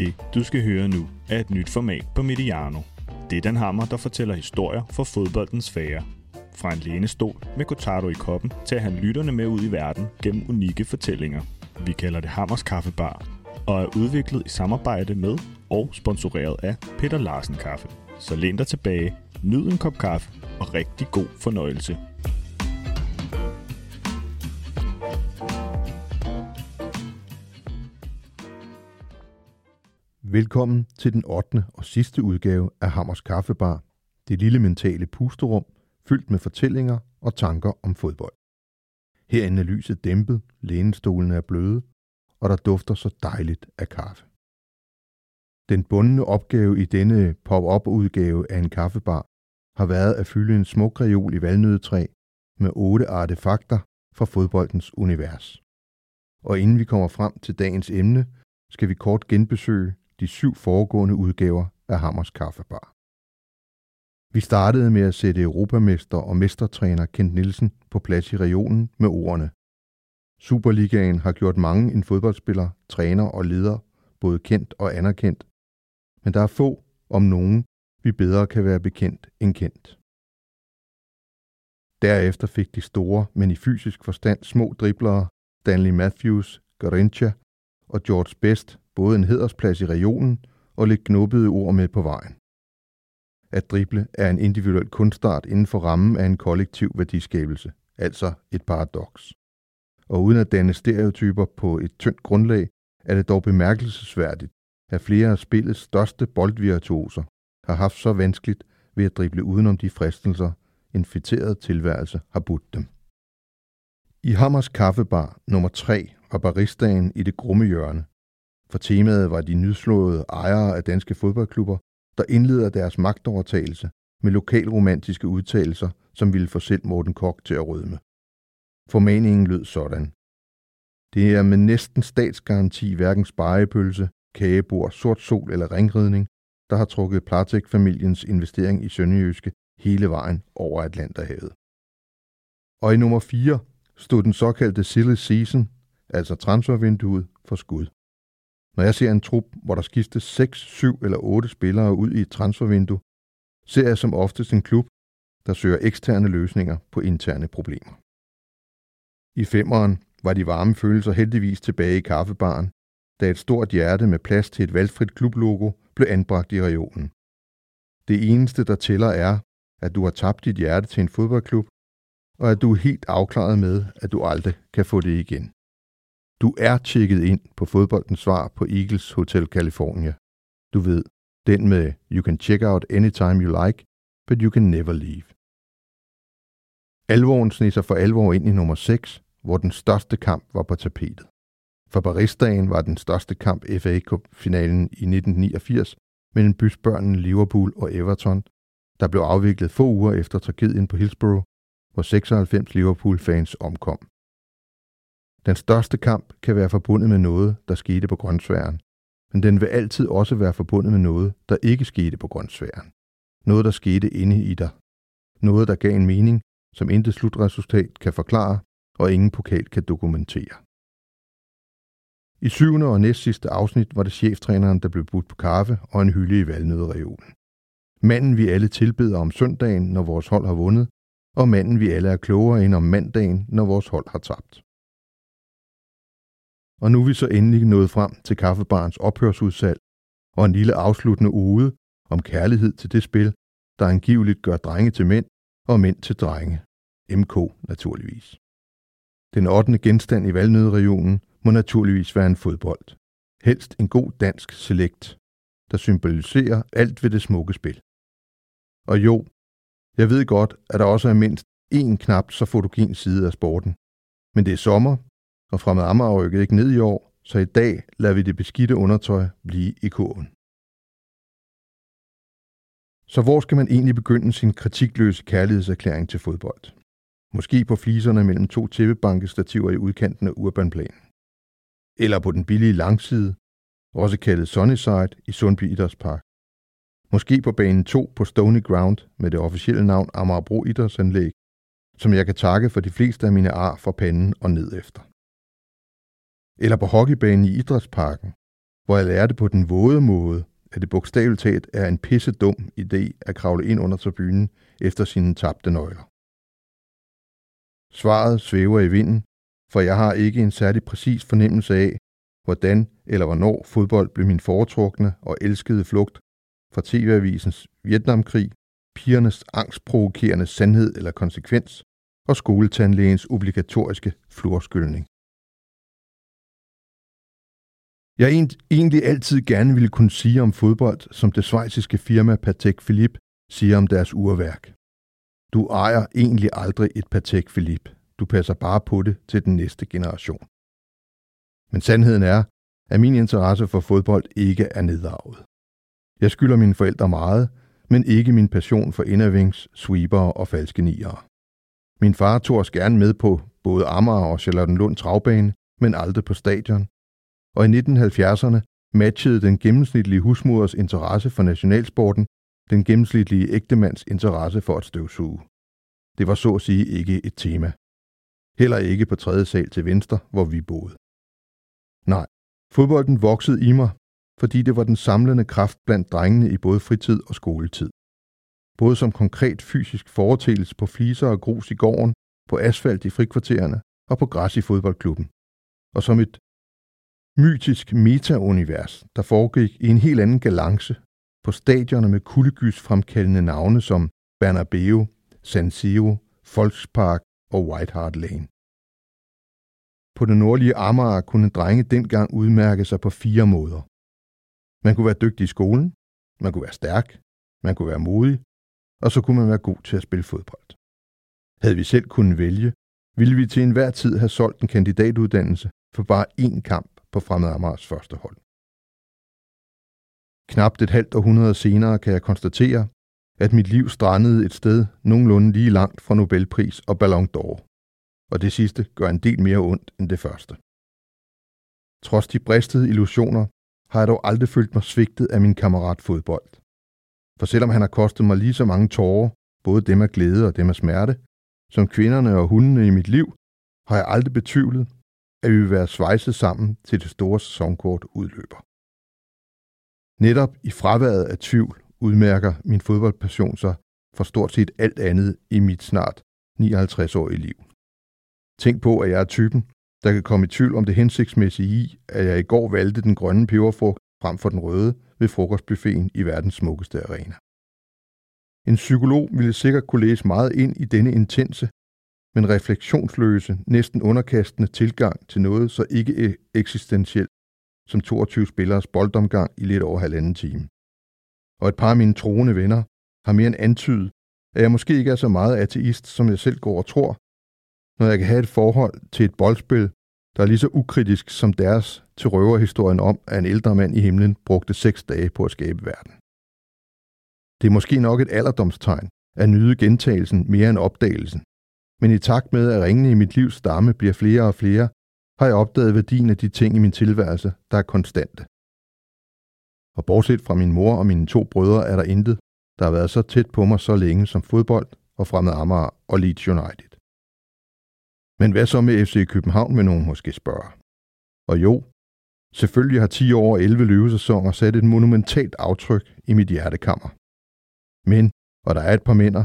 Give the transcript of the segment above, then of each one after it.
Det, du skal høre nu, er et nyt format på Mediano. Det er den hammer, der fortæller historier fra fodboldens sfære. Fra en lænestol med Cotardo i koppen til at lytterne med ud i verden gennem unikke fortællinger. Vi kalder det Hammers Kaffebar, og er udviklet i samarbejde med og sponsoreret af Peter Larsen Kaffe. Så læn dig tilbage, nyd en kop kaffe og rigtig god fornøjelse. Velkommen til den 8. og sidste udgave af Hammers Kaffebar, det lille mentale pusterum, fyldt med fortællinger og tanker om fodbold. Herinde er lyset dæmpet, lænestolene er bløde, og der dufter så dejligt af kaffe. Den bundne opgave i denne pop-up-udgave af en kaffebar har været at fylde en smuk reol i valnødetræ med otte artefakter fra fodboldens univers. Og inden vi kommer frem til dagens emne, skal vi kort genbesøge de syv foregående udgaver af Hammers Kaffebar. Vi startede med at sætte europamester og mestertræner Kent Nielsen på plads i regionen med ordene. Superligaen har gjort mange en fodboldspiller, træner og leder både kendt og anerkendt, men der er få, om nogen, vi bedre kan være bekendt end kendt. Derefter fik de store, men i fysisk forstand små driblere, Stanley Matthews, Garincha og George Best både en hedersplads i regionen og lidt knuppede ord med på vejen. At drible er en individuel kunstart inden for rammen af en kollektiv værdiskabelse, altså et paradoks. Og uden at danne stereotyper på et tyndt grundlag, er det dog bemærkelsesværdigt, at flere af spillets største boldvirtuoser har haft så vanskeligt ved at drible udenom de fristelser, en fætteret tilværelse har budt dem. I Hammers Kaffebar nummer 3 var baristaen i det grumme hjørne, for temaet var de nyslåede ejere af danske fodboldklubber, der indleder deres magtovertagelse med lokalromantiske udtalelser, som ville få selv Morten Kok til at rødme. Formaningen lød sådan. Det er med næsten statsgaranti hverken sparepølse, kagebord, sort sol eller ringridning, der har trukket Platek-familiens investering i Sønderjyske hele vejen over Atlanterhavet. Og i nummer 4 stod den såkaldte silly season, altså transfervinduet, for skud. Når jeg ser en trup, hvor der skiftes 6, 7 eller 8 spillere ud i et transfervindue, ser jeg som oftest en klub, der søger eksterne løsninger på interne problemer. I femeren var de varme følelser heldigvis tilbage i kaffebaren, da et stort hjerte med plads til et valgfrit klublogo blev anbragt i regionen. Det eneste, der tæller er, at du har tabt dit hjerte til en fodboldklub, og at du er helt afklaret med, at du aldrig kan få det igen. Du er tjekket ind på fodboldens svar på Eagles Hotel California. Du ved, den med You can check out anytime you like, but you can never leave. Alvoren sneg sig for alvor ind i nummer 6, hvor den største kamp var på tapetet. For Baristagen var den største kamp FA Cup-finalen i 1989 mellem bysbørnene Liverpool og Everton, der blev afviklet få uger efter tragedien på Hillsborough, hvor 96 Liverpool-fans omkom. Den største kamp kan være forbundet med noget, der skete på grøntsværen, men den vil altid også være forbundet med noget, der ikke skete på grøntsværen. Noget, der skete inde i dig. Noget, der gav en mening, som intet slutresultat kan forklare, og ingen pokal kan dokumentere. I syvende og næstsidste afsnit var det cheftræneren, der blev budt på kaffe og en hylde i valnødereolen. Manden vi alle tilbeder om søndagen, når vores hold har vundet, og manden vi alle er klogere end om mandagen, når vores hold har tabt. Og nu er vi så endelig nået frem til kaffebarens ophørsudsalg og en lille afsluttende ode om kærlighed til det spil, der angiveligt gør drenge til mænd og mænd til drenge. MK naturligvis. Den 8. genstand i valgnødregionen må naturligvis være en fodbold. Helst en god dansk select, der symboliserer alt ved det smukke spil. Og jo, jeg ved godt, at der også er mindst én knap så fotogen side af sporten. Men det er sommer, og fremad Amager rykkede ikke ned i år, så i dag lader vi det beskidte undertøj blive i kurven. Så hvor skal man egentlig begynde sin kritikløse kærlighedserklæring til fodbold? Måske på fliserne mellem to tæppebankestativer i udkanten af Urbanplanen. Eller på den billige langside, også kaldet Sunnyside i Sundby Idrætspark. Måske på banen 2 på Stony Ground med det officielle navn Amagerbro Idrætsanlæg, som jeg kan takke for de fleste af mine ar fra panden og ned efter eller på hockeybanen i Idrætsparken, hvor jeg lærte på den våde måde, at det bogstaveligt talt er en pisse dum idé at kravle ind under tribunen efter sine tabte nøgler. Svaret svæver i vinden, for jeg har ikke en særlig præcis fornemmelse af, hvordan eller hvornår fodbold blev min foretrukne og elskede flugt fra TV-avisens Vietnamkrig, pigernes angstprovokerende sandhed eller konsekvens og skoletandlægens obligatoriske fluorskyldning. Jeg egentlig altid gerne ville kunne sige om fodbold, som det svejsiske firma Patek Philippe siger om deres urværk. Du ejer egentlig aldrig et Patek Philippe. Du passer bare på det til den næste generation. Men sandheden er, at min interesse for fodbold ikke er nedarvet. Jeg skylder mine forældre meget, men ikke min passion for indervings, sweeper og falske niere. Min far tog os gerne med på både Amager og Charlottenlund travbane, men aldrig på stadion. Og i 1970'erne matchede den gennemsnitlige husmoders interesse for nationalsporten den gennemsnitlige ægtemands interesse for at støvsuge. Det var så at sige ikke et tema. Heller ikke på tredje sal til venstre, hvor vi boede. Nej, fodbolden voksede i mig, fordi det var den samlende kraft blandt drengene i både fritid og skoletid. Både som konkret fysisk foretagelse på fliser og grus i gården, på asfalt i frikvartererne og på græs i fodboldklubben. Og som et mytisk metaunivers, der foregik i en helt anden galance på stadioner med kuldegys fremkaldende navne som Bernabeu, San Siro, Volkspark og White Hart Lane. På den nordlige Amager kunne drenge dengang udmærke sig på fire måder. Man kunne være dygtig i skolen, man kunne være stærk, man kunne være modig, og så kunne man være god til at spille fodbold. Havde vi selv kunnet vælge, ville vi til enhver tid have solgt en kandidatuddannelse for bare én kamp på Fremad Amagers første hold. Knap et halvt århundrede senere kan jeg konstatere, at mit liv strandede et sted nogenlunde lige langt fra Nobelpris og Ballon d'Or. Og det sidste gør en del mere ondt end det første. Trods de bristede illusioner har jeg dog aldrig følt mig svigtet af min kammerat fodbold. For selvom han har kostet mig lige så mange tårer, både dem af glæde og dem af smerte, som kvinderne og hundene i mit liv, har jeg aldrig betvivlet, at vi vil være svejset sammen til det store sæsonkort udløber. Netop i fraværet af tvivl udmærker min fodboldpassion sig for stort set alt andet i mit snart 59-årige liv. Tænk på, at jeg er typen, der kan komme i tvivl om det hensigtsmæssige i, at jeg i går valgte den grønne peberfrugt frem for den røde ved frokostbuffeten i verdens smukkeste arena. En psykolog ville sikkert kunne læse meget ind i denne intense, men refleksionsløse, næsten underkastende tilgang til noget så ikke e- eksistentielt som 22 spillers boldomgang i lidt over halvanden time. Og et par af mine troende venner har mere end antydet, at jeg måske ikke er så meget ateist, som jeg selv går og tror, når jeg kan have et forhold til et boldspil, der er lige så ukritisk som deres til røverhistorien om, at en ældre mand i himlen brugte seks dage på at skabe verden. Det er måske nok et alderdomstegn at nyde gentagelsen mere end opdagelsen, men i takt med, at ringene i mit livs stamme bliver flere og flere, har jeg opdaget værdien af de ting i min tilværelse, der er konstante. Og bortset fra min mor og mine to brødre, er der intet, der har været så tæt på mig så længe som fodbold og fremmed Amager og Leeds United. Men hvad så med FC København, vil nogen måske spørge? Og jo, selvfølgelig har 10 år og 11 løvesæsoner sat et monumentalt aftryk i mit hjertekammer. Men, og der er et par minder,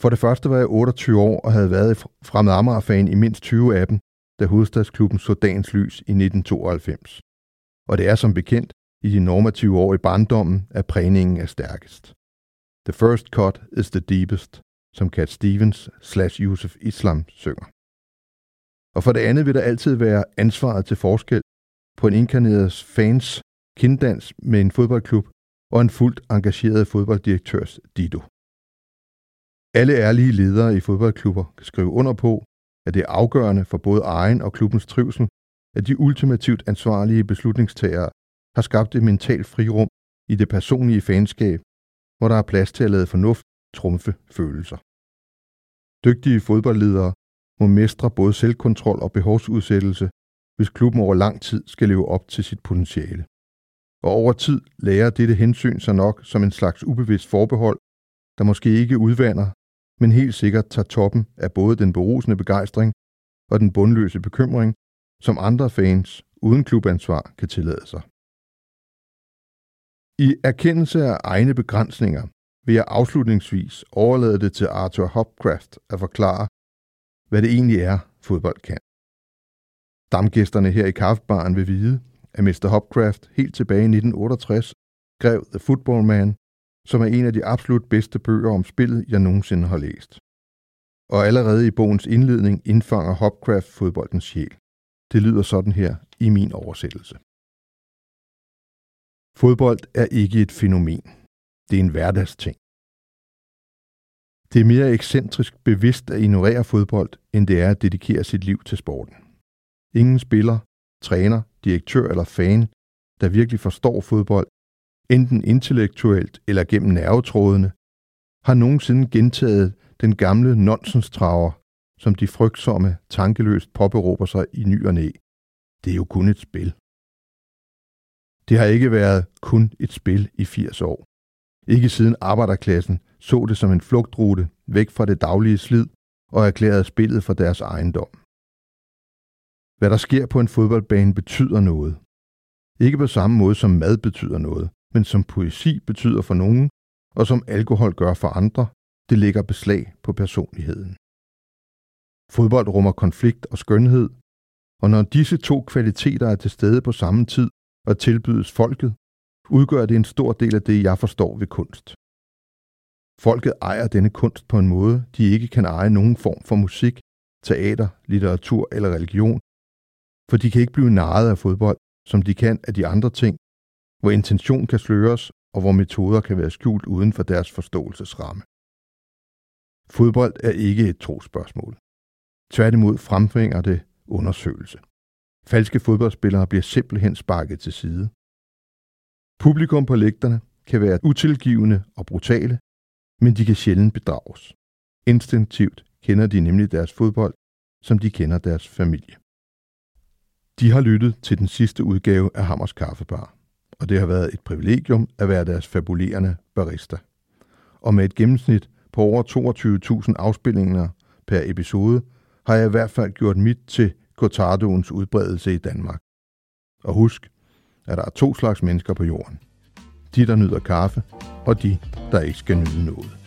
for det første var jeg 28 år og havde været fremmed Amager-fan i mindst 20 af dem, da hovedstadsklubben så dagens lys i 1992. Og det er som bekendt i de normative år i barndommen, at prægningen er stærkest. The first cut is the deepest, som Cat Stevens slash Yusuf Islam synger. Og for det andet vil der altid være ansvaret til forskel på en inkarneret fans kinddans med en fodboldklub og en fuldt engageret fodbolddirektørs Dido. Alle ærlige ledere i fodboldklubber kan skrive under på, at det er afgørende for både egen og klubbens trivsel, at de ultimativt ansvarlige beslutningstagere har skabt et mentalt frirum i det personlige fanskab, hvor der er plads til at lade fornuft trumfe følelser. Dygtige fodboldledere må mestre både selvkontrol og behovsudsættelse, hvis klubben over lang tid skal leve op til sit potentiale. Og over tid lærer dette hensyn sig nok som en slags ubevidst forbehold, der måske ikke udvander, men helt sikkert tager toppen af både den berusende begejstring og den bundløse bekymring, som andre fans uden klubansvar kan tillade sig. I erkendelse af egne begrænsninger vil jeg afslutningsvis overlade det til Arthur Hopcraft at forklare, hvad det egentlig er, fodbold kan. Damgæsterne her i kaffebaren vil vide, at Mr. Hopcraft helt tilbage i 1968 skrev The Football Man, som er en af de absolut bedste bøger om spillet, jeg nogensinde har læst. Og allerede i bogens indledning indfanger Hopcraft fodboldens sjæl. Det lyder sådan her i min oversættelse. Fodbold er ikke et fænomen. Det er en hverdagsting. Det er mere ekscentrisk bevidst at ignorere fodbold, end det er at dedikere sit liv til sporten. Ingen spiller, træner, direktør eller fan, der virkelig forstår fodbold, enten intellektuelt eller gennem nervetrådene, har nogensinde gentaget den gamle nonsenstraver, som de frygtsomme tankeløst påberåber sig i ny og næ. Det er jo kun et spil. Det har ikke været kun et spil i 80 år. Ikke siden arbejderklassen så det som en flugtrute væk fra det daglige slid og erklærede spillet for deres ejendom. Hvad der sker på en fodboldbane betyder noget. Ikke på samme måde som mad betyder noget, men som poesi betyder for nogen, og som alkohol gør for andre, det lægger beslag på personligheden. Fodbold rummer konflikt og skønhed, og når disse to kvaliteter er til stede på samme tid og tilbydes folket, udgør det en stor del af det, jeg forstår ved kunst. Folket ejer denne kunst på en måde, de ikke kan eje nogen form for musik, teater, litteratur eller religion, for de kan ikke blive narret af fodbold, som de kan af de andre ting, hvor intention kan sløres og hvor metoder kan være skjult uden for deres forståelsesramme. Fodbold er ikke et trospørgsmål. Tværtimod frembringer det undersøgelse. Falske fodboldspillere bliver simpelthen sparket til side. Publikum på lægterne kan være utilgivende og brutale, men de kan sjældent bedrages. Instinktivt kender de nemlig deres fodbold, som de kender deres familie. De har lyttet til den sidste udgave af Hammers Kaffebar, og det har været et privilegium at være deres fabulerende barista. Og med et gennemsnit på over 22.000 afspilninger per episode, har jeg i hvert fald gjort mit til Cortadoens udbredelse i Danmark. Og husk, at der er to slags mennesker på jorden. De, der nyder kaffe, og de, der ikke skal nyde noget.